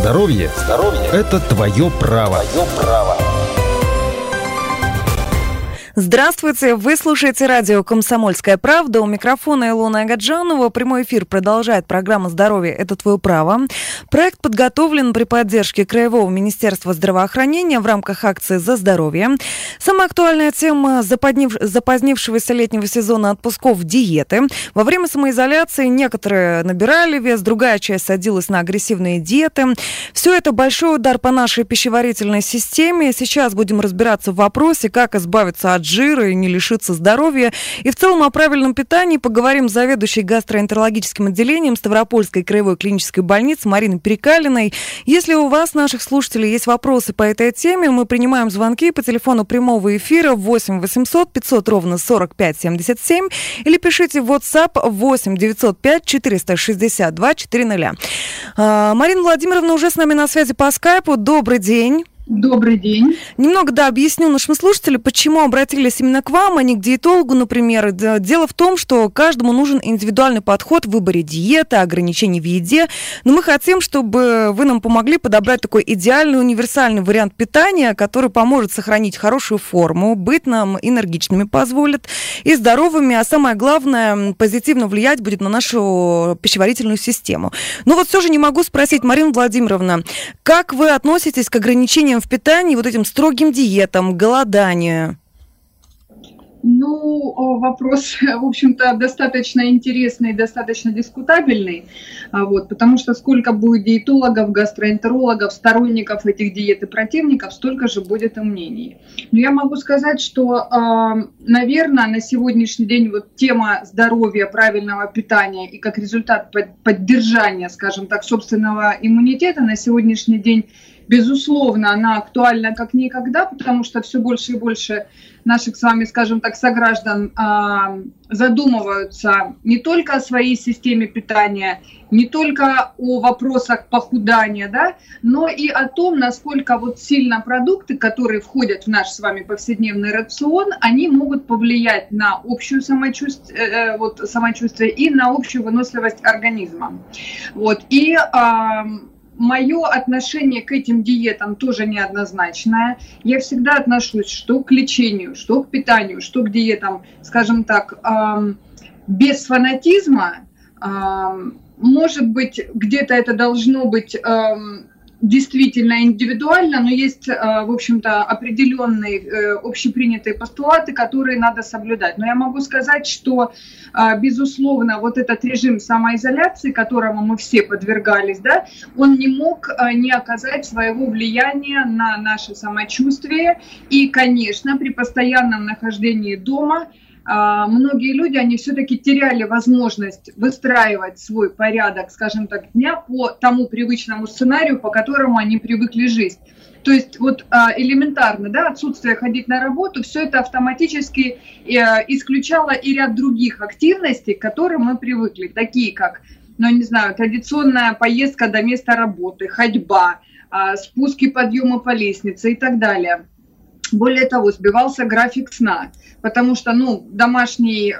Здоровье, Здоровье – это твое право. Твое право. Здравствуйте, вы слушаете радио «Комсомольская правда». У микрофона Илона Агаджанова. Прямой эфир продолжает программа «Здоровье – это твое право». Проект подготовлен при поддержке Краевого министерства здравоохранения в рамках акции «За здоровье». Самая актуальная тема запозднив... запозднившегося летнего сезона отпусков – диеты. Во время самоизоляции некоторые набирали вес, другая часть садилась на агрессивные диеты. Все это большой удар по нашей пищеварительной системе. Сейчас будем разбираться в вопросе, как избавиться от жира и не лишиться здоровья. И в целом о правильном питании поговорим с заведующей гастроэнтерологическим отделением Ставропольской краевой клинической больницы Мариной Перекалиной. Если у вас, наших слушателей, есть вопросы по этой теме, мы принимаем звонки по телефону прямого эфира 8 800 500 ровно 45 77 или пишите в WhatsApp 8 905 462 400. Марина Владимировна уже с нами на связи по скайпу. Добрый день. Добрый день. Немного, да, объясню нашим слушателям, почему обратились именно к вам, а не к диетологу, например. Дело в том, что каждому нужен индивидуальный подход в выборе диеты, ограничений в еде. Но мы хотим, чтобы вы нам помогли подобрать такой идеальный универсальный вариант питания, который поможет сохранить хорошую форму, быть нам энергичными позволит и здоровыми, а самое главное, позитивно влиять будет на нашу пищеварительную систему. Но вот все же не могу спросить, Марина Владимировна, как вы относитесь к ограничениям в питании, вот этим строгим диетам, голоданию? Ну, вопрос, в общем-то, достаточно интересный, достаточно дискутабельный, а, вот, потому что сколько будет диетологов, гастроэнтерологов, сторонников этих диет и противников, столько же будет и мнений. Но я могу сказать, что, а, наверное, на сегодняшний день вот тема здоровья, правильного питания и как результат поддержания, скажем так, собственного иммунитета на сегодняшний день безусловно, она актуальна как никогда, потому что все больше и больше наших с вами, скажем так, сограждан а, задумываются не только о своей системе питания, не только о вопросах похудания, да, но и о том, насколько вот сильно продукты, которые входят в наш с вами повседневный рацион, они могут повлиять на общую самочувствие, э, э, вот, самочувствие и на общую выносливость организма. Вот. И мое отношение к этим диетам тоже неоднозначное. Я всегда отношусь что к лечению, что к питанию, что к диетам, скажем так, без фанатизма. Может быть, где-то это должно быть действительно индивидуально, но есть, э, в общем-то, определенные э, общепринятые постулаты, которые надо соблюдать. Но я могу сказать, что, э, безусловно, вот этот режим самоизоляции, которому мы все подвергались, да, он не мог не оказать своего влияния на наше самочувствие. И, конечно, при постоянном нахождении дома многие люди, они все-таки теряли возможность выстраивать свой порядок, скажем так, дня по тому привычному сценарию, по которому они привыкли жить. То есть вот а, элементарно, да, отсутствие ходить на работу, все это автоматически э, исключало и ряд других активностей, к которым мы привыкли, такие как, ну, не знаю, традиционная поездка до места работы, ходьба, а, спуски, подъемы по лестнице и так далее. Более того, сбивался график сна, потому что, ну, домашний э,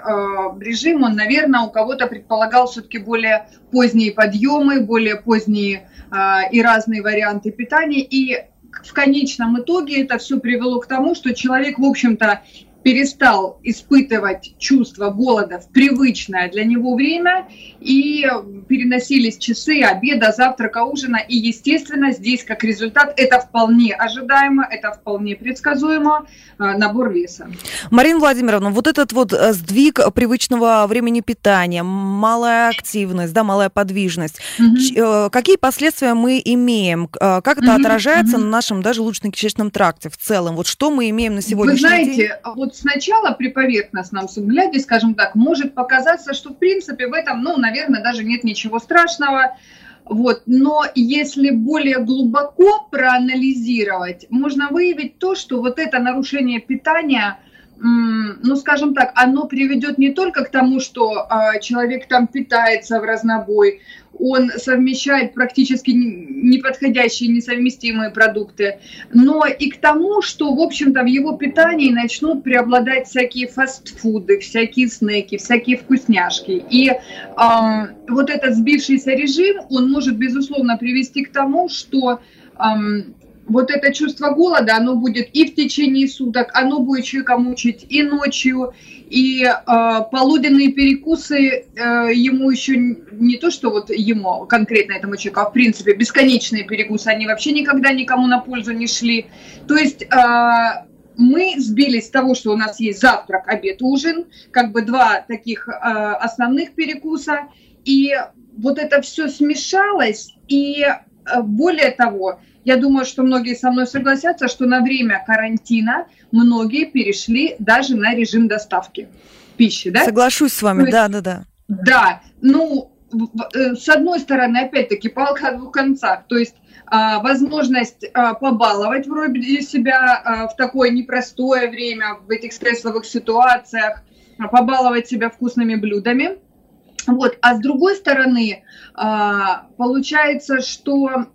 режим, он, наверное, у кого-то предполагал все-таки более поздние подъемы, более поздние э, и разные варианты питания, и в конечном итоге это все привело к тому, что человек, в общем-то, перестал испытывать чувство голода в привычное для него время, и переносились часы обеда, завтрака, ужина, и, естественно, здесь как результат это вполне ожидаемо, это вполне предсказуемо, э, набор веса. Марина Владимировна, вот этот вот э, сдвиг привычного времени питания, малая активность, да, малая подвижность, угу. какие последствия мы имеем? Как это угу, отражается угу. на нашем даже желудочно-кишечном тракте в целом? Вот что мы имеем на сегодняшний день? Вы знаете, день? вот сначала при поверхностном взгляде, скажем так, может показаться, что в принципе в этом, ну, наверное, даже нет ничего страшного. Вот. Но если более глубоко проанализировать, можно выявить то, что вот это нарушение питания ну, скажем так, оно приведет не только к тому, что а, человек там питается в разнобой, он совмещает практически неподходящие, несовместимые продукты, но и к тому, что, в общем-то, в его питании начнут преобладать всякие фастфуды, всякие снеки, всякие вкусняшки. И э, вот этот сбившийся режим, он может, безусловно, привести к тому, что э, вот это чувство голода, оно будет и в течение суток, оно будет человека мучить и ночью, и э, полуденные перекусы э, ему еще не то, что вот ему, конкретно этому человеку, а в принципе бесконечные перекусы, они вообще никогда никому на пользу не шли. То есть э, мы сбились с того, что у нас есть завтрак, обед, ужин, как бы два таких э, основных перекуса, и вот это все смешалось, и более того, я думаю, что многие со мной согласятся, что на время карантина многие перешли даже на режим доставки пищи, да? Соглашусь с вами, да, да, да. Да, ну, э, с одной стороны, опять-таки, палка о двух концах, то есть а, возможность а, побаловать вроде себя а, в такое непростое время, в этих стрессовых ситуациях, побаловать себя вкусными блюдами. Вот. А с другой стороны, получается, что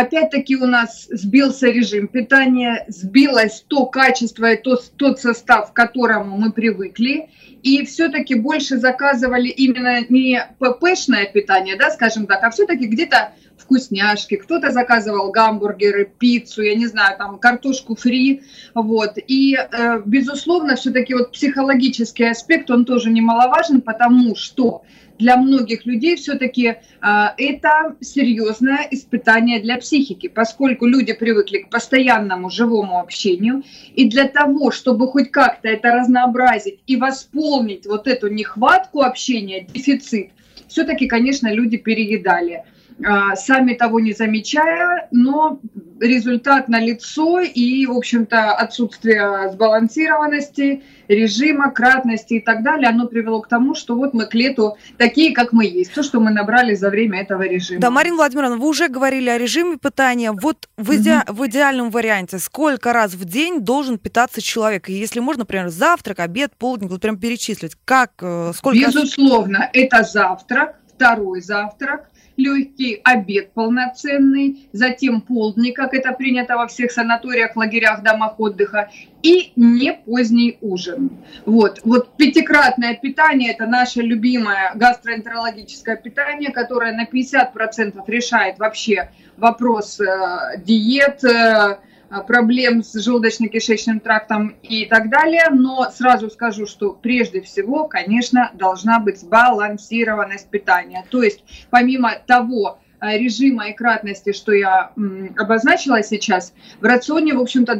опять-таки у нас сбился режим. Питания, сбилось то качество и то, тот состав, к которому мы привыкли, и все-таки больше заказывали именно не ППшное питание, да, скажем так, а все-таки где-то вкусняшки, кто-то заказывал гамбургеры, пиццу, я не знаю, там картошку фри, вот. И, э, безусловно, все-таки вот психологический аспект, он тоже немаловажен, потому что для многих людей все-таки а, это серьезное испытание для психики, поскольку люди привыкли к постоянному живому общению, и для того, чтобы хоть как-то это разнообразить и восполнить вот эту нехватку общения, дефицит, все-таки, конечно, люди переедали. А, сами того не замечая, но результат налицо и, в общем-то, отсутствие сбалансированности, режима, кратности и так далее, оно привело к тому, что вот мы к лету такие, как мы есть, то, что мы набрали за время этого режима. Да, Марина Владимировна, вы уже говорили о режиме питания. Вот в, иде... mm-hmm. в идеальном варианте сколько раз в день должен питаться человек? И если можно, например, завтрак, обед, полдник, вот прям перечислить, как, э, сколько... Безусловно, это завтрак, второй завтрак, легкий обед полноценный, затем полдник, как это принято во всех санаториях, лагерях, домах отдыха, и не поздний ужин. Вот, вот пятикратное питание – это наше любимое гастроэнтерологическое питание, которое на 50% решает вообще вопрос э, диет, э, проблем с желудочно-кишечным трактом и так далее. Но сразу скажу, что прежде всего, конечно, должна быть сбалансированность питания. То есть помимо того, Э, режима и кратности, что я обозначила сейчас, в рационе, в общем-то,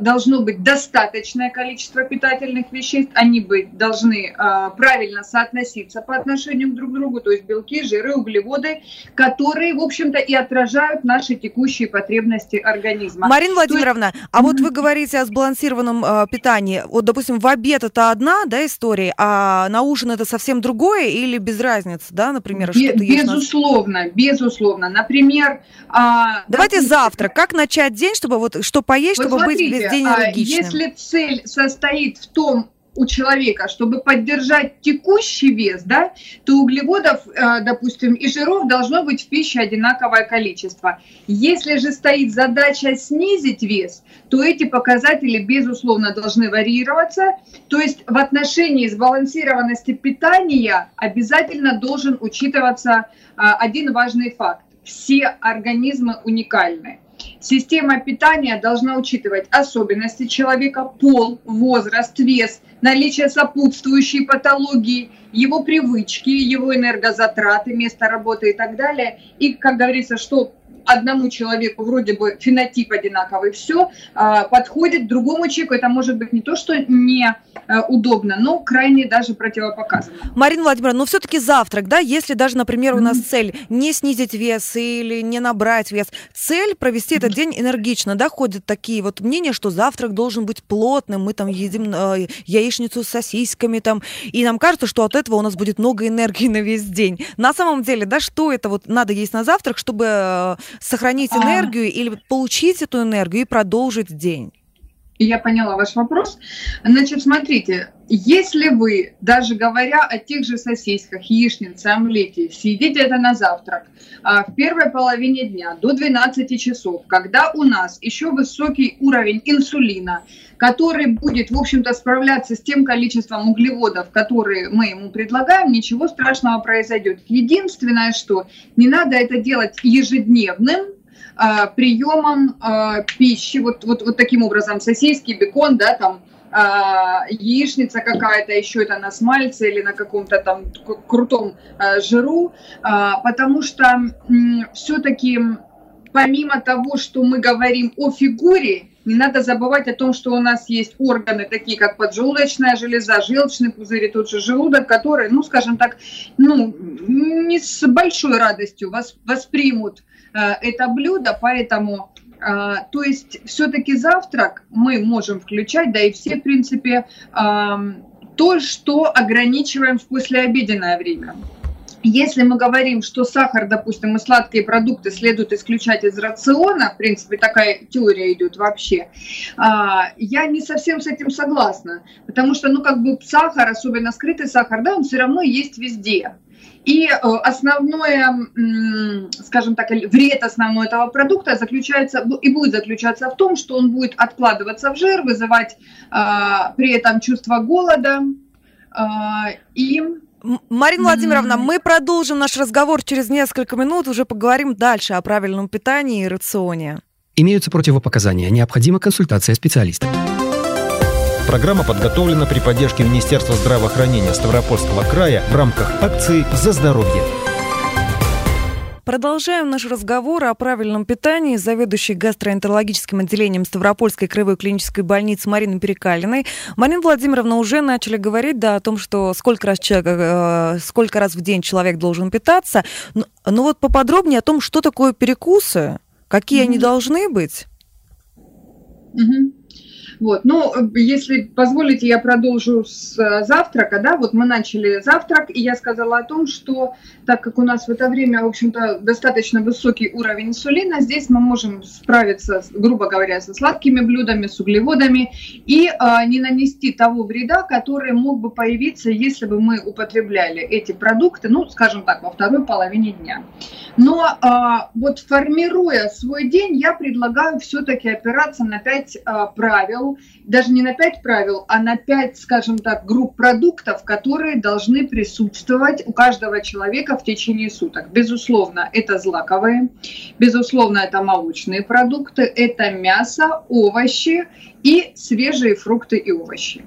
должно быть достаточное количество питательных веществ, они бы должны э, правильно соотноситься по отношению друг к другу, то есть белки, жиры, углеводы, которые, в общем-то, и отражают наши текущие потребности организма. Марина Владимировна, есть... а вот вы говорите о сбалансированном э, питании. Вот, допустим, в обед это одна да, история, а на ужин это совсем другое или без разницы, да, например? Бе- безусловно, без безусловно. Например... А, Давайте завтрак. Как начать день, чтобы вот что поесть, вот чтобы смотрите, быть весь день энергичным? Если цель состоит в том, у человека, чтобы поддержать текущий вес, да, то углеводов, э, допустим, и жиров должно быть в пище одинаковое количество. Если же стоит задача снизить вес, то эти показатели, безусловно, должны варьироваться. То есть в отношении сбалансированности питания обязательно должен учитываться э, один важный факт. Все организмы уникальны. Система питания должна учитывать особенности человека, пол, возраст, вес, наличие сопутствующей патологии, его привычки, его энергозатраты, место работы и так далее. И, как говорится, что одному человеку вроде бы фенотип одинаковый, все а, подходит, другому человеку это может быть не то, что не а, удобно, но крайне даже противопоказано. Марина Владимировна, но ну все-таки завтрак, да, если даже, например, у нас mm-hmm. цель не снизить вес или не набрать вес, цель провести mm-hmm. этот день энергично, да, ходят такие вот мнения, что завтрак должен быть плотным, мы там едим э, яичницу с сосисками там, и нам кажется, что от этого у нас будет много энергии на весь день. На самом деле, да, что это вот надо есть на завтрак, чтобы сохранить а. энергию или получить эту энергию и продолжить день? Я поняла ваш вопрос. Значит, смотрите, если вы, даже говоря о тех же сосисках, яичнице, омлете, съедите это на завтрак а, в первой половине дня до 12 часов, когда у нас еще высокий уровень инсулина, который будет, в общем-то, справляться с тем количеством углеводов, которые мы ему предлагаем, ничего страшного произойдет. Единственное, что не надо это делать ежедневным, приемом а, пищи, вот, вот, вот таким образом, сосиски, бекон, да, там, а, яичница какая-то, еще это на смальце или на каком-то там крутом жиру, потому что все-таки помимо того, что мы говорим о фигуре, не надо забывать о том, что у нас есть органы, такие как поджелудочная железа, желчный пузырь и тот же желудок, которые, ну, скажем так, ну, не с большой радостью воспримут э, это блюдо, поэтому э, то есть все-таки завтрак мы можем включать, да и все, в принципе, э, то, что ограничиваем в послеобеденное время. Если мы говорим, что сахар, допустим, и сладкие продукты следует исключать из рациона, в принципе, такая теория идет вообще, а, я не совсем с этим согласна, потому что, ну, как бы сахар, особенно скрытый сахар, да, он все равно есть везде. И э, основное, скажем так, вред основной этого продукта заключается и будет заключаться в том, что он будет откладываться в жир, вызывать а, при этом чувство голода а, и Марина Владимировна, мы продолжим наш разговор через несколько минут, уже поговорим дальше о правильном питании и рационе. Имеются противопоказания, необходима консультация специалиста. Программа подготовлена при поддержке Министерства здравоохранения Ставропольского края в рамках акции «За здоровье». Продолжаем наш разговор о правильном питании с заведующей гастроэнтерологическим отделением Ставропольской краевой клинической больницы Мариной Перекалиной. Марина Владимировна, уже начали говорить да, о том, что сколько раз, человек, э, сколько раз в день человек должен питаться. Но, ну, но вот поподробнее о том, что такое перекусы, какие mm-hmm. они должны быть. Mm-hmm. Вот. Ну, если позволите, я продолжу с э, завтрака. Да? Вот мы начали завтрак, и я сказала о том, что так как у нас в это время, в общем-то, достаточно высокий уровень инсулина, здесь мы можем справиться, грубо говоря, со сладкими блюдами, с углеводами и а, не нанести того вреда, который мог бы появиться, если бы мы употребляли эти продукты, ну, скажем так, во второй половине дня. Но а, вот формируя свой день, я предлагаю все-таки опираться на пять а, правил, даже не на пять правил, а на пять, скажем так, групп продуктов, которые должны присутствовать у каждого человека в течение суток. Безусловно, это злаковые, безусловно, это молочные продукты, это мясо, овощи и свежие фрукты и овощи.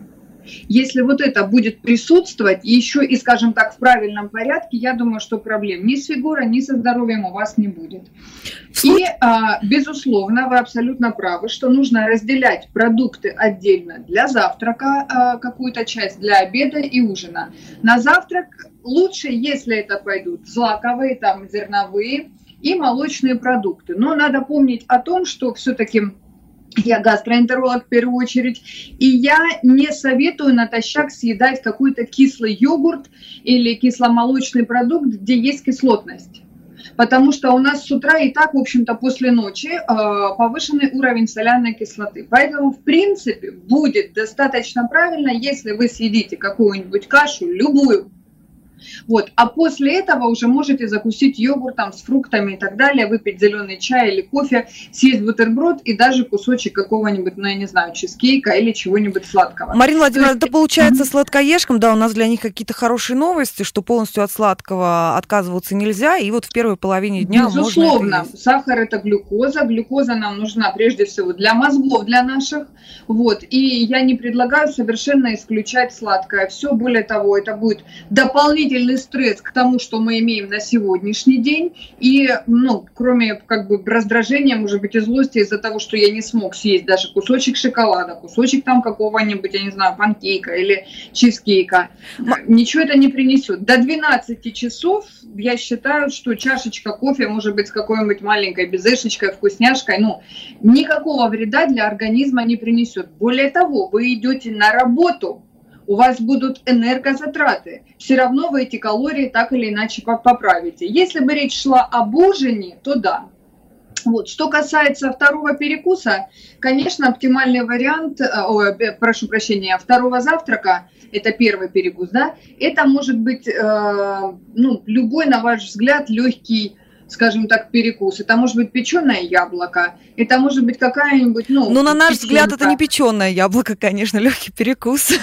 Если вот это будет присутствовать еще и, скажем так, в правильном порядке, я думаю, что проблем ни с фигурой, ни со здоровьем у вас не будет. И, а, безусловно, вы абсолютно правы, что нужно разделять продукты отдельно для завтрака, а, какую-то часть для обеда и ужина. На завтрак лучше, если это пойдут злаковые, там, зерновые и молочные продукты. Но надо помнить о том, что все-таки я гастроэнтеролог в первую очередь, и я не советую натощак съедать какой-то кислый йогурт или кисломолочный продукт, где есть кислотность. Потому что у нас с утра и так, в общем-то, после ночи э, повышенный уровень соляной кислоты. Поэтому, в принципе, будет достаточно правильно, если вы съедите какую-нибудь кашу, любую, вот. А после этого уже можете закусить йогуртом с фруктами и так далее, выпить зеленый чай или кофе, съесть бутерброд и даже кусочек какого-нибудь, ну я не знаю, чизкейка или чего-нибудь сладкого. Марина Владимировна, это получается сладкоежкам, да, у нас для них какие-то хорошие новости, что полностью от сладкого отказываться нельзя, и вот в первой половине дня Безусловно, можно сахар это глюкоза, глюкоза нам нужна прежде всего для мозгов, для наших, вот, и я не предлагаю совершенно исключать сладкое, все, более того, это будет дополнительный дополнительный стресс к тому, что мы имеем на сегодняшний день. И, ну, кроме как бы раздражения, может быть, и злости из-за того, что я не смог съесть даже кусочек шоколада, кусочек там какого-нибудь, я не знаю, панкейка или чизкейка, ничего это не принесет. До 12 часов я считаю, что чашечка кофе, может быть, с какой-нибудь маленькой безешечкой, вкусняшкой, ну, никакого вреда для организма не принесет. Более того, вы идете на работу, у вас будут энергозатраты. Все равно вы эти калории так или иначе поправите. Если бы речь шла об ужине, то да. Вот. Что касается второго перекуса, конечно, оптимальный вариант, э, о, прошу прощения, второго завтрака, это первый перекус, да, это может быть, э, ну, любой, на ваш взгляд, легкий скажем так, перекус. Это может быть печеное яблоко, это может быть какая-нибудь, ну... Ну, на наш печенка. взгляд, это не печеное яблоко, конечно, легкий перекус.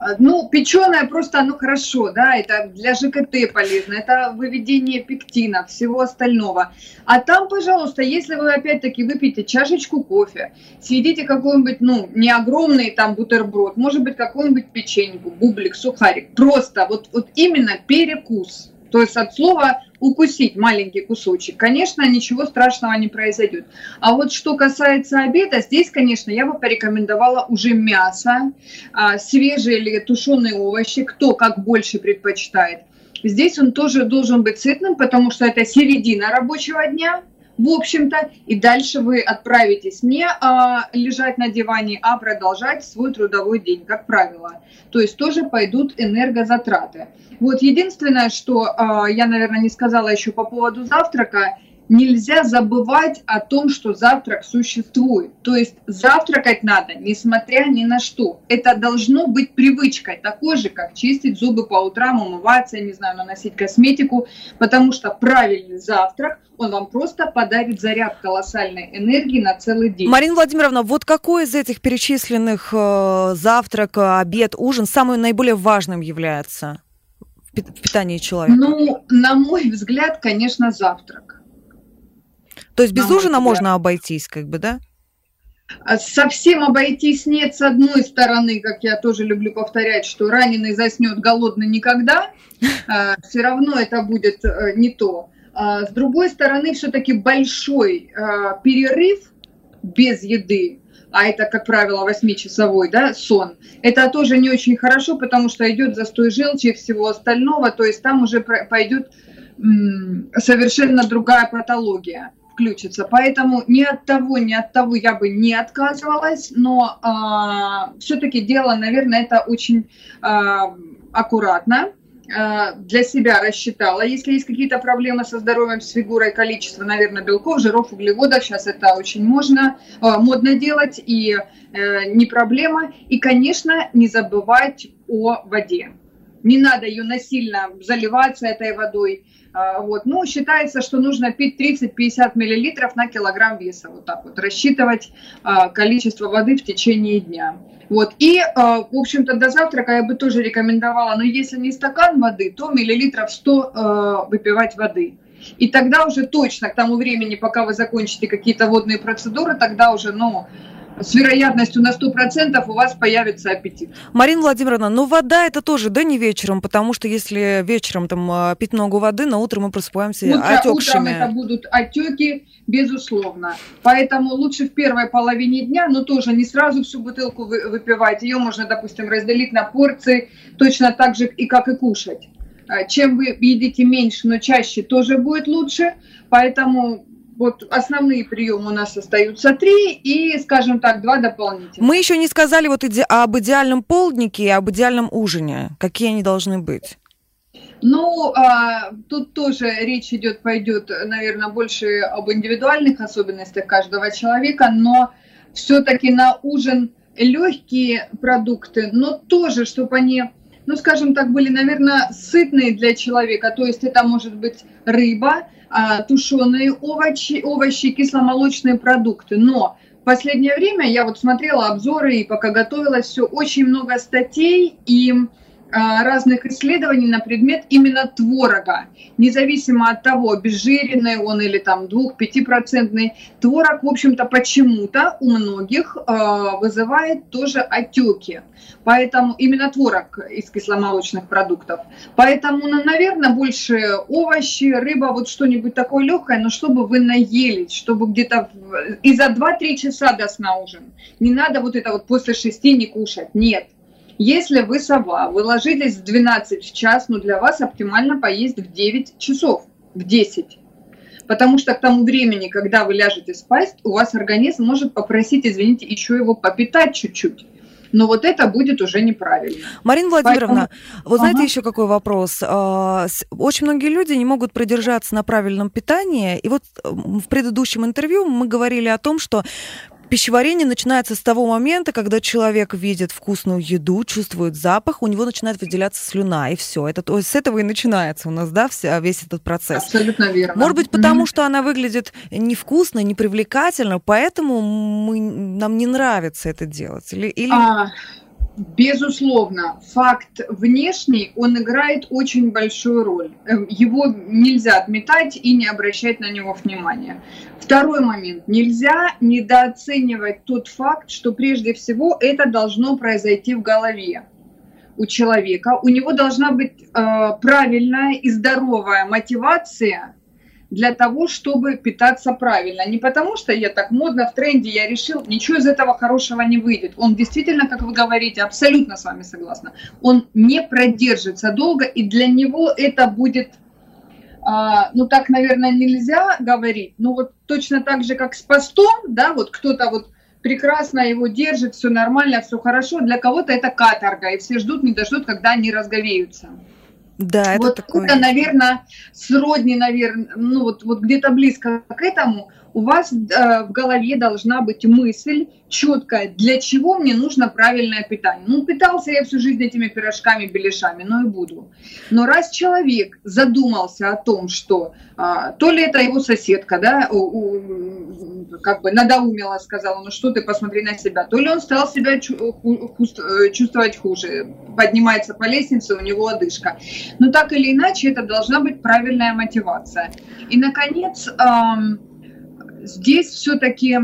А, ну, печеное просто, оно хорошо, да, это для ЖКТ полезно, это выведение пектина, всего остального. А там, пожалуйста, если вы опять-таки выпьете чашечку кофе, съедите какой-нибудь, ну, не огромный там бутерброд, может быть, какой-нибудь печеньку, бублик, сухарик, просто вот, вот именно перекус. То есть от слова укусить маленький кусочек, конечно, ничего страшного не произойдет. А вот что касается обеда, здесь, конечно, я бы порекомендовала уже мясо, а, свежие или тушеные овощи, кто как больше предпочитает. Здесь он тоже должен быть сытным, потому что это середина рабочего дня, в общем-то, и дальше вы отправитесь не а, лежать на диване, а продолжать свой трудовой день, как правило. То есть тоже пойдут энергозатраты. Вот единственное, что а, я, наверное, не сказала еще по поводу завтрака, нельзя забывать о том, что завтрак существует. То есть завтракать надо, несмотря ни на что. Это должно быть привычкой, такой же, как чистить зубы по утрам, умываться, не знаю, наносить косметику, потому что правильный завтрак, он вам просто подарит заряд колоссальной энергии на целый день. Марина Владимировна, вот какой из этих перечисленных э, завтрак, обед, ужин самым наиболее важным является в питании человека? Ну, на мой взгляд, конечно, завтрак то есть без ужина можно обойтись, как бы, да? А совсем обойтись нет с одной стороны, как я тоже люблю повторять, что раненый заснет голодный никогда, а, все равно это будет э, не то. А с другой стороны, все-таки большой перерыв без еды, а это, как правило, восьмичасовой да, сон, это тоже не очень хорошо, потому что идет застой желчи и всего остального, то есть там уже пойдет совершенно другая патология включится. Поэтому ни от того, ни от того я бы не отказывалась, но а, все-таки дело, наверное, это очень а, аккуратно а, для себя рассчитала. Если есть какие-то проблемы со здоровьем, с фигурой, количество, наверное, белков, жиров, углеводов, сейчас это очень можно, модно делать и э, не проблема. И, конечно, не забывать о воде. Не надо ее насильно заливаться этой водой. А, вот. Ну, считается, что нужно пить 30-50 миллилитров на килограмм веса. Вот так вот рассчитывать а, количество воды в течение дня. Вот. И, а, в общем-то, до завтрака я бы тоже рекомендовала, но если не стакан воды, то миллилитров 100 выпивать воды. И тогда уже точно к тому времени, пока вы закончите какие-то водные процедуры, тогда уже, ну, с вероятностью на 100% у вас появится аппетит. Марина Владимировна, ну вода это тоже, да, не вечером, потому что если вечером там а, пить много воды, на утро мы просыпаемся Утро, отекшими. Утром это будут отеки, безусловно. Поэтому лучше в первой половине дня, но тоже не сразу всю бутылку выпивать. Ее можно, допустим, разделить на порции, точно так же и как и кушать. А, чем вы едите меньше, но чаще, тоже будет лучше. Поэтому вот основные приемы у нас остаются три и, скажем так, два дополнительных. Мы еще не сказали вот иде- об идеальном полднике и об идеальном ужине. Какие они должны быть? Ну, а, тут тоже речь идет, пойдет, наверное, больше об индивидуальных особенностях каждого человека, но все-таки на ужин легкие продукты, но тоже, чтобы они, ну, скажем так, были, наверное, сытные для человека. То есть это может быть рыба, а, тушеные овощи, овощи, кисломолочные продукты. Но в последнее время я вот смотрела обзоры и пока готовилась все, очень много статей и разных исследований на предмет именно творога. Независимо от того, обезжиренный он или там 2-5%, творог, в общем-то, почему-то у многих э, вызывает тоже отеки. Поэтому именно творог из кисломолочных продуктов. Поэтому, ну, наверное, больше овощи, рыба, вот что-нибудь такое легкое, но чтобы вы наелись, чтобы где-то и за 2-3 часа до сна ужин. Не надо вот это вот после 6 не кушать. Нет если вы сова, вы ложитесь в 12 в час, но для вас оптимально поесть в 9 часов, в 10. Потому что к тому времени, когда вы ляжете спать, у вас организм может попросить, извините, еще его попитать чуть-чуть. но вот это будет уже неправильно. Марина Владимировна, Поэтому... вы знаете ага. еще какой вопрос? А, очень многие люди не могут продержаться на правильном питании, и вот в предыдущем интервью мы говорили о том, что Пищеварение начинается с того момента, когда человек видит вкусную еду, чувствует запах, у него начинает выделяться слюна, и все. Это, то есть с этого и начинается у нас, да, вся, весь этот процесс. Абсолютно верно. Может быть, потому mm-hmm. что она выглядит невкусно, непривлекательно, поэтому мы, нам не нравится это делать? Или, или... А, Безусловно, факт внешний, он играет очень большую роль. Эм, его нельзя отметать и не обращать на него внимания. Второй момент. Нельзя недооценивать тот факт, что прежде всего это должно произойти в голове у человека. У него должна быть э, правильная и здоровая мотивация для того, чтобы питаться правильно. Не потому, что я так модно в тренде, я решил, ничего из этого хорошего не выйдет. Он действительно, как вы говорите, абсолютно с вами согласна, он не продержится долго, и для него это будет, а, ну так, наверное, нельзя говорить, но вот точно так же, как с постом, да, вот кто-то вот прекрасно его держит, все нормально, все хорошо, для кого-то это каторга, и все ждут, не дождут, когда они разговеются. Да, это вот такое. это, наверное, сродни, наверное, ну вот, вот где-то близко к этому, у вас э, в голове должна быть мысль четкая, для чего мне нужно правильное питание. Ну, питался я всю жизнь этими пирожками, беляшами, но и буду. Но раз человек задумался о том, что э, то ли это его соседка, да, у, у, как бы надоумила, сказала, ну что ты, посмотри на себя, то ли он стал себя чу- чувствовать хуже, поднимается по лестнице, у него одышка. Но так или иначе, это должна быть правильная мотивация. И, наконец, э, здесь все-таки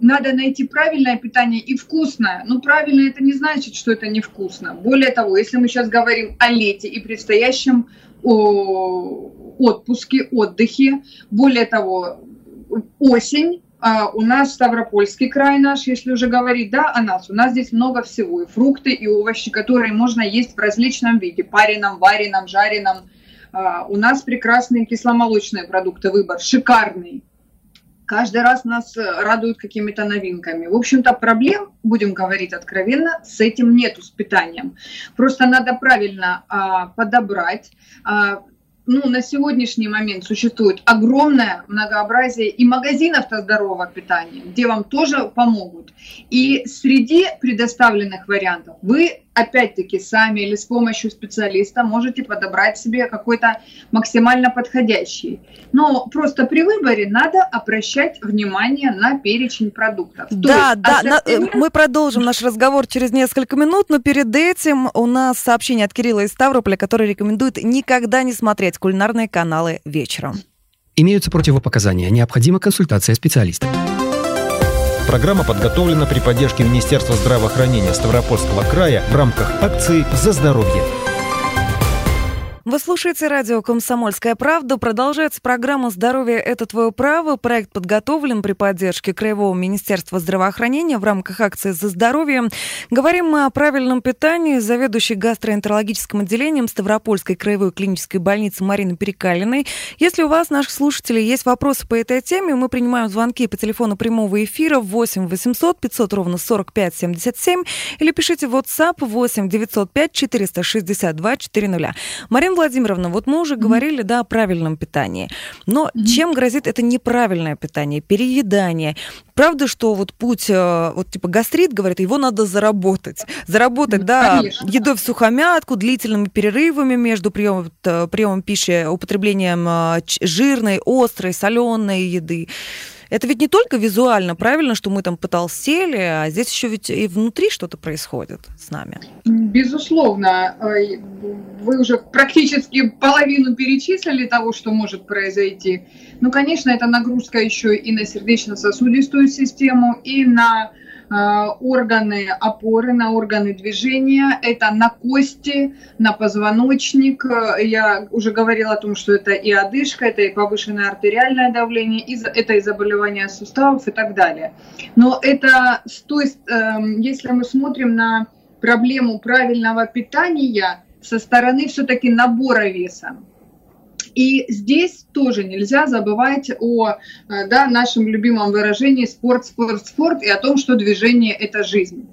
надо найти правильное питание и вкусное. Но правильно это не значит, что это невкусно. Более того, если мы сейчас говорим о лете и предстоящем отпуске, отдыхе, более того, осень, а у нас Ставропольский край наш, если уже говорить, да, о нас. У нас здесь много всего, и фрукты, и овощи, которые можно есть в различном виде, пареном, вареном, жареном. А, у нас прекрасные кисломолочные продукты, выбор шикарный каждый раз нас э, радуют какими-то новинками. В общем-то, проблем, будем говорить откровенно, с этим нету, с питанием. Просто надо правильно а, подобрать, а, ну, на сегодняшний момент существует огромное многообразие и магазинов-то здорового питания, где вам тоже помогут. И среди предоставленных вариантов вы опять-таки сами или с помощью специалиста можете подобрать себе какой-то максимально подходящий. Но просто при выборе надо обращать внимание на перечень продуктов. Да, есть, да, остальные... на, мы продолжим наш разговор через несколько минут, но перед этим у нас сообщение от Кирилла из Ставрополя, который рекомендует никогда не смотреть кулинарные каналы вечером. Имеются противопоказания. Необходима консультация специалиста. Программа подготовлена при поддержке Министерства здравоохранения Ставропольского края в рамках акции «За здоровье». Вы слушаете радио «Комсомольская правда». Продолжается программа «Здоровье – это твое право». Проект подготовлен при поддержке Краевого министерства здравоохранения в рамках акции «За здоровье». Говорим мы о правильном питании. Заведующий гастроэнтерологическим отделением Ставропольской краевой клинической больницы Марины Перекалиной. Если у вас, наших слушателей, есть вопросы по этой теме, мы принимаем звонки по телефону прямого эфира 8 800 500 ровно 45 77 или пишите в WhatsApp 8 905 462 400. Марина Владимировна, вот мы уже говорили, да, о правильном питании. Но чем грозит это неправильное питание, переедание? Правда, что вот путь, э, вот типа гастрит, говорит, его надо заработать. Заработать, да, Конечно. едой в сухомятку, длительными перерывами между приемом, приемом пищи, употреблением э, жирной, острой, соленой еды. Это ведь не только визуально, правильно, что мы там потолстели, а здесь еще ведь и внутри что-то происходит с нами. Безусловно. Вы уже практически половину перечислили того, что может произойти. Ну, конечно, это нагрузка еще и на сердечно-сосудистую систему, и на органы опоры, на органы движения, это на кости, на позвоночник. Я уже говорила о том, что это и одышка, это и повышенное артериальное давление, это и заболевания суставов и так далее. Но это стоит, эм, если мы смотрим на проблему правильного питания со стороны все-таки набора веса. И здесь тоже нельзя забывать о э, да, нашем любимом выражении «спорт, спорт, спорт» и о том, что движение – это жизнь.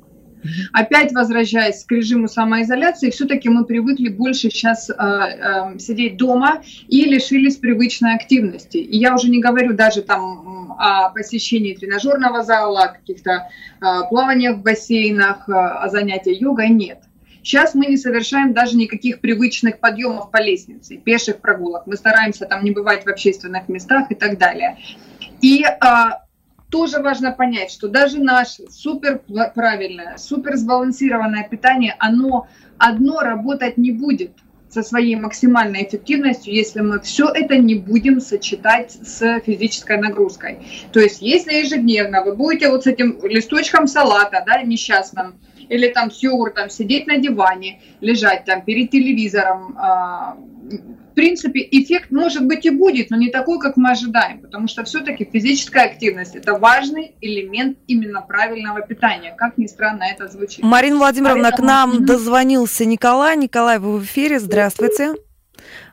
Опять возвращаясь к режиму самоизоляции, все-таки мы привыкли больше сейчас э, э, сидеть дома и лишились привычной активности. И я уже не говорю даже там о посещении тренажерного зала, каких-то э, плаваниях в бассейнах, э, о занятиях йогой, нет. Сейчас мы не совершаем даже никаких привычных подъемов по лестнице, пеших прогулок. Мы стараемся там не бывать в общественных местах и так далее. И а, тоже важно понять, что даже наше супер правильное, супер сбалансированное питание, оно одно работать не будет со своей максимальной эффективностью, если мы все это не будем сочетать с физической нагрузкой. То есть, если ежедневно вы будете вот с этим листочком салата, да, несчастным, или там с йогуртом сидеть на диване, лежать там перед телевизором. А, в принципе, эффект может быть и будет, но не такой, как мы ожидаем, потому что все-таки физическая активность – это важный элемент именно правильного питания. Как ни странно это звучит. Марина Владимировна, Поэтому... к нам дозвонился Николай. Николай, вы в эфире. Здравствуйте.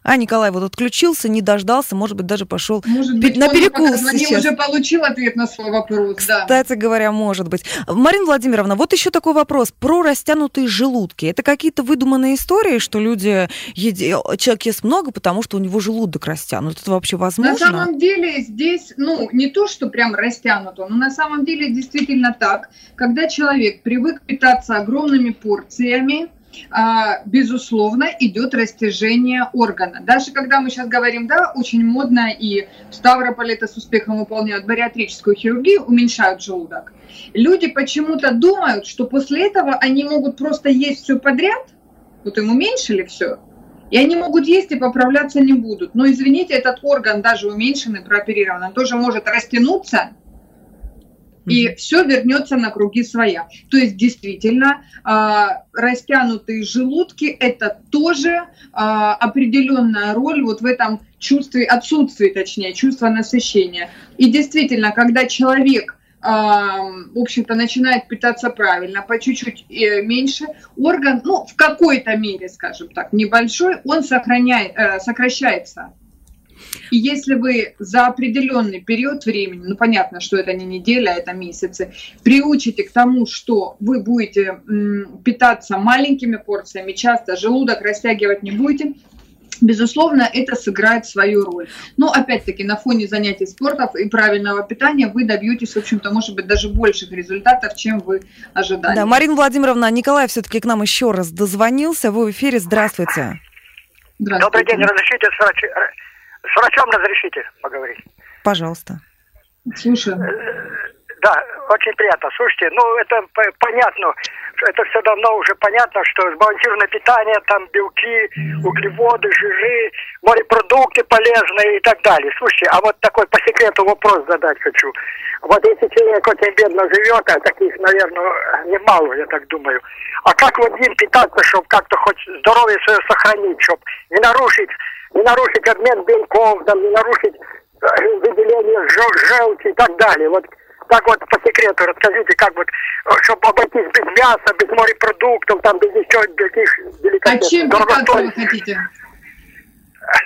А Николай вот отключился, не дождался, может быть, даже пошел может быть, на перекус сейчас. уже получил ответ на свой вопрос, Кстати да. говоря, может быть. Марина Владимировна, вот еще такой вопрос про растянутые желудки. Это какие-то выдуманные истории, что люди, еди... человек ест много, потому что у него желудок растянут. Это вообще возможно? На самом деле здесь, ну, не то, что прям растянут но на самом деле действительно так. Когда человек привык питаться огромными порциями, безусловно, идет растяжение органа. Даже когда мы сейчас говорим, да, очень модно, и в Ставрополе это с успехом выполняют бариатрическую хирургию, уменьшают желудок. Люди почему-то думают, что после этого они могут просто есть все подряд, вот им уменьшили все, и они могут есть и поправляться не будут. Но извините, этот орган, даже уменьшенный, прооперированный, тоже может растянуться, и все вернется на круги своя. То есть действительно э, растянутые желудки это тоже э, определенная роль вот в этом чувстве, отсутствии точнее, чувства насыщения. И действительно, когда человек в общем-то, начинает питаться правильно, по чуть-чуть э, меньше, орган, ну, в какой-то мере, скажем так, небольшой, он сохраняет, э, сокращается. И если вы за определенный период времени, ну понятно, что это не неделя, это месяцы, приучите к тому, что вы будете питаться маленькими порциями, часто желудок растягивать не будете, Безусловно, это сыграет свою роль. Но опять-таки на фоне занятий спортом и правильного питания вы добьетесь, в общем-то, может быть, даже больших результатов, чем вы ожидали. Да, Марина Владимировна, Николай все-таки к нам еще раз дозвонился. Вы в эфире. Здравствуйте. Здравствуйте. Добрый день. Разрешите с врачом разрешите поговорить? Пожалуйста. Слушаю. Да, очень приятно. Слушайте, ну это понятно, это все давно уже понятно, что сбалансированное питание, там белки, углеводы, жиры, морепродукты полезные и так далее. Слушайте, а вот такой по секрету вопрос задать хочу. Вот если человек очень бедно живет, а таких, наверное, немало, я так думаю, а как вот им питаться, чтобы как-то хоть здоровье свое сохранить, чтобы не нарушить не нарушить обмен белков, там, не нарушить э, выделение желчи и так далее. Вот так вот по секрету расскажите, как вот, э, чтобы обойтись без мяса, без морепродуктов, там, без еще каких деликатесов. А чем вы хотите?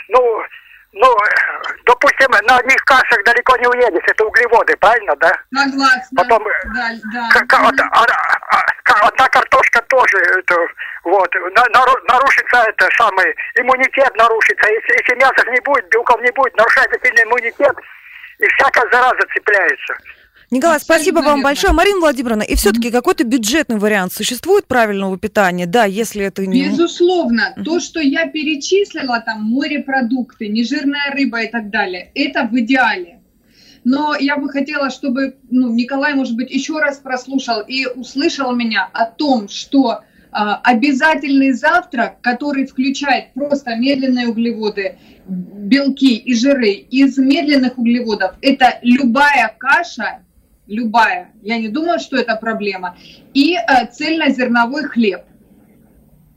Ну, ну, допустим, на одних кашах далеко не уедешь, это углеводы, правильно, да? Согласна. Потом, да, да. К- к- одна, одна картошка тоже, это, вот, на, нарушится это самый иммунитет нарушится, если, если мяса не будет, белков не будет, нарушается сильный иммунитет, и всякая зараза цепляется. Николай, спасибо вам большое. Марина Владимировна, и все-таки какой-то бюджетный вариант существует правильного питания? Да, если это не... Безусловно. То, что я перечислила, там морепродукты, нежирная рыба и так далее, это в идеале. Но я бы хотела, чтобы ну, Николай, может быть, еще раз прослушал и услышал меня о том, что а, обязательный завтрак, который включает просто медленные углеводы, белки и жиры из медленных углеводов, это любая каша любая, я не думаю, что это проблема, и э, цельнозерновой хлеб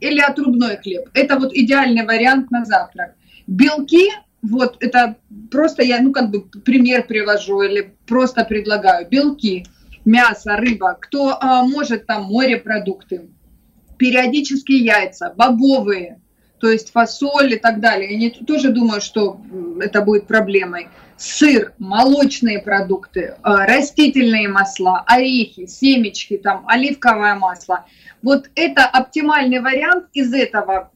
или отрубной хлеб. Это вот идеальный вариант на завтрак. Белки, вот это просто я, ну как бы пример привожу или просто предлагаю. Белки, мясо, рыба, кто э, может там морепродукты, периодически яйца, бобовые, то есть фасоль и так далее. Я тоже думаю, что это будет проблемой. Сыр, молочные продукты, а, растительные масла, орехи, семечки, там, оливковое масло. Вот это оптимальный вариант из этого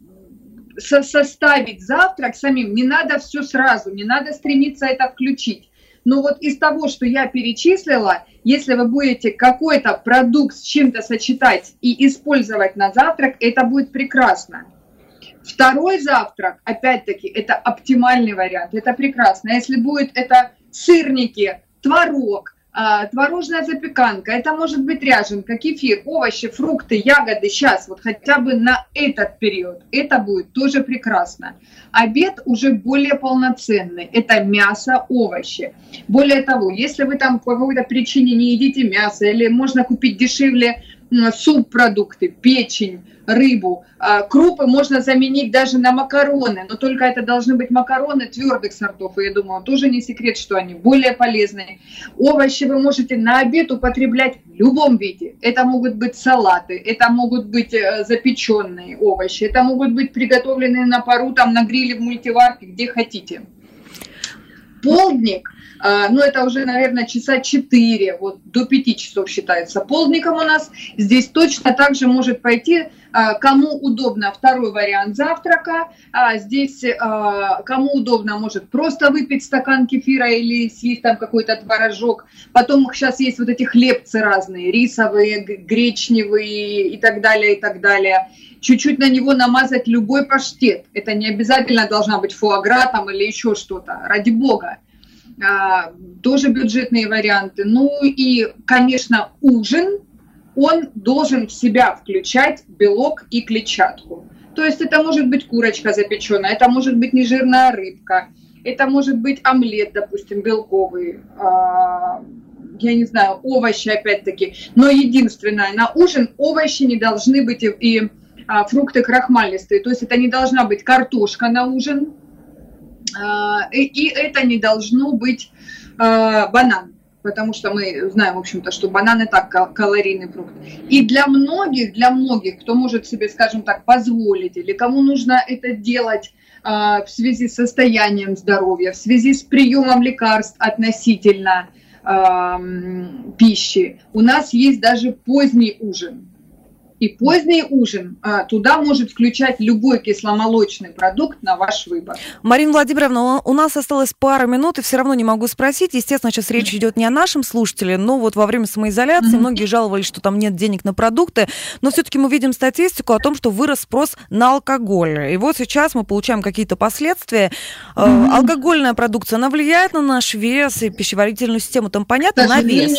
со составить завтрак самим. Не надо все сразу, не надо стремиться это включить. Но вот из того, что я перечислила, если вы будете какой-то продукт с чем-то сочетать и использовать на завтрак, это будет прекрасно. Второй завтрак, опять-таки, это оптимальный вариант, это прекрасно. Если будет это сырники, творог, а, творожная запеканка, это может быть ряженка, кефир, овощи, фрукты, ягоды, сейчас, вот хотя бы на этот период, это будет тоже прекрасно. Обед уже более полноценный, это мясо, овощи. Более того, если вы там по какой-то причине не едите мясо, или можно купить дешевле субпродукты, печень, рыбу. А, крупы можно заменить даже на макароны, но только это должны быть макароны твердых сортов, и я думаю, тоже не секрет, что они более полезные. Овощи вы можете на обед употреблять в любом виде. Это могут быть салаты, это могут быть э, запеченные овощи, это могут быть приготовленные на пару, там на гриле, в мультиварке, где хотите. Полдник ну, это уже, наверное, часа 4, вот до 5 часов считается полдником у нас. Здесь точно так же может пойти, а, кому удобно второй вариант завтрака, а здесь а, кому удобно может просто выпить стакан кефира или съесть там какой-то творожок. Потом сейчас есть вот эти хлебцы разные, рисовые, гречневые и так далее, и так далее чуть-чуть на него намазать любой паштет. Это не обязательно должна быть фуагра там или еще что-то, ради бога. А, тоже бюджетные варианты. Ну и, конечно, ужин, он должен в себя включать белок и клетчатку. То есть это может быть курочка запеченная, это может быть нежирная рыбка, это может быть омлет, допустим, белковый, а, я не знаю, овощи опять-таки. Но единственное, на ужин овощи не должны быть и, и а, фрукты крахмалистые. То есть это не должна быть картошка на ужин, а, и это не должно быть а, банан, потому что мы знаем, в общем-то, что банан и так калорийный фрукт. И для многих, для многих, кто может себе, скажем так, позволить, или кому нужно это делать а, в связи с состоянием здоровья, в связи с приемом лекарств относительно пищи, у нас есть даже поздний ужин и поздний ужин а, туда может включать любой кисломолочный продукт на ваш выбор. Марина Владимировна, у нас осталось пара минут, и все равно не могу спросить. Естественно, сейчас речь идет не о нашем слушателе, но вот во время самоизоляции mm-hmm. многие жаловались, что там нет денег на продукты, но все-таки мы видим статистику о том, что вырос спрос на алкоголь. И вот сейчас мы получаем какие-то последствия. Mm-hmm. Алкогольная продукция, она влияет на наш вес и пищеварительную систему, там понятно, на вес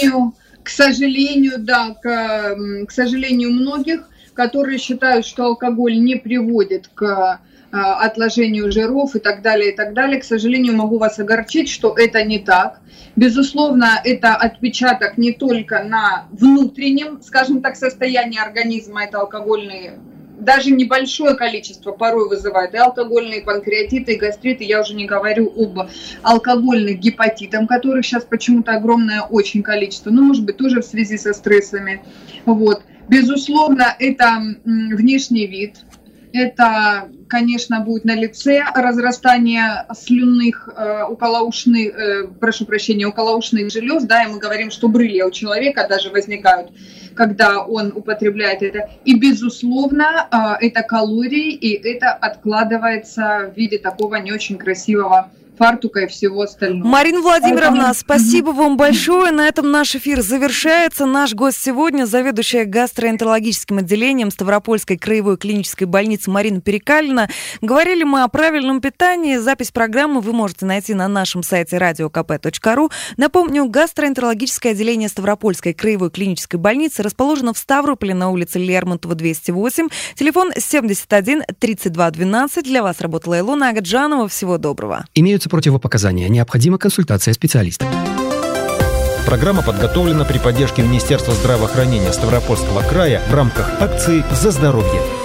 к сожалению, да, к, к сожалению многих, которые считают, что алкоголь не приводит к а, отложению жиров и так далее, и так далее. К сожалению, могу вас огорчить, что это не так. Безусловно, это отпечаток не только на внутреннем, скажем так, состоянии организма, это алкогольные даже небольшое количество порой вызывает и алкогольные панкреатиты, и гастриты. Я уже не говорю об алкогольных гепатитах, которых сейчас почему-то огромное очень количество. Ну, может быть, тоже в связи со стрессами. Вот. Безусловно, это внешний вид, это, конечно, будет на лице разрастание слюнных, э, околоушных, э, прошу прощения, околоушных желез, да, и мы говорим, что брыли у человека даже возникают когда он употребляет это. И, безусловно, а, это калории, и это откладывается в виде такого не очень красивого фартука и всего остального. Марина Владимировна, Поэтому... спасибо вам большое. На этом наш эфир завершается. Наш гость сегодня заведующая гастроэнтерологическим отделением Ставропольской краевой клинической больницы Марина Перекалина. Говорили мы о правильном питании. Запись программы вы можете найти на нашем сайте radiokp.ru. Напомню, гастроэнтерологическое отделение Ставропольской краевой клинической больницы расположено в Ставрополе на улице Лермонтова, 208. Телефон 71 32 12. Для вас работала Илона Агаджанова. Всего доброго. Имеются имеются противопоказания. Необходима консультация специалиста. Программа подготовлена при поддержке Министерства здравоохранения Ставропольского края в рамках акции «За здоровье».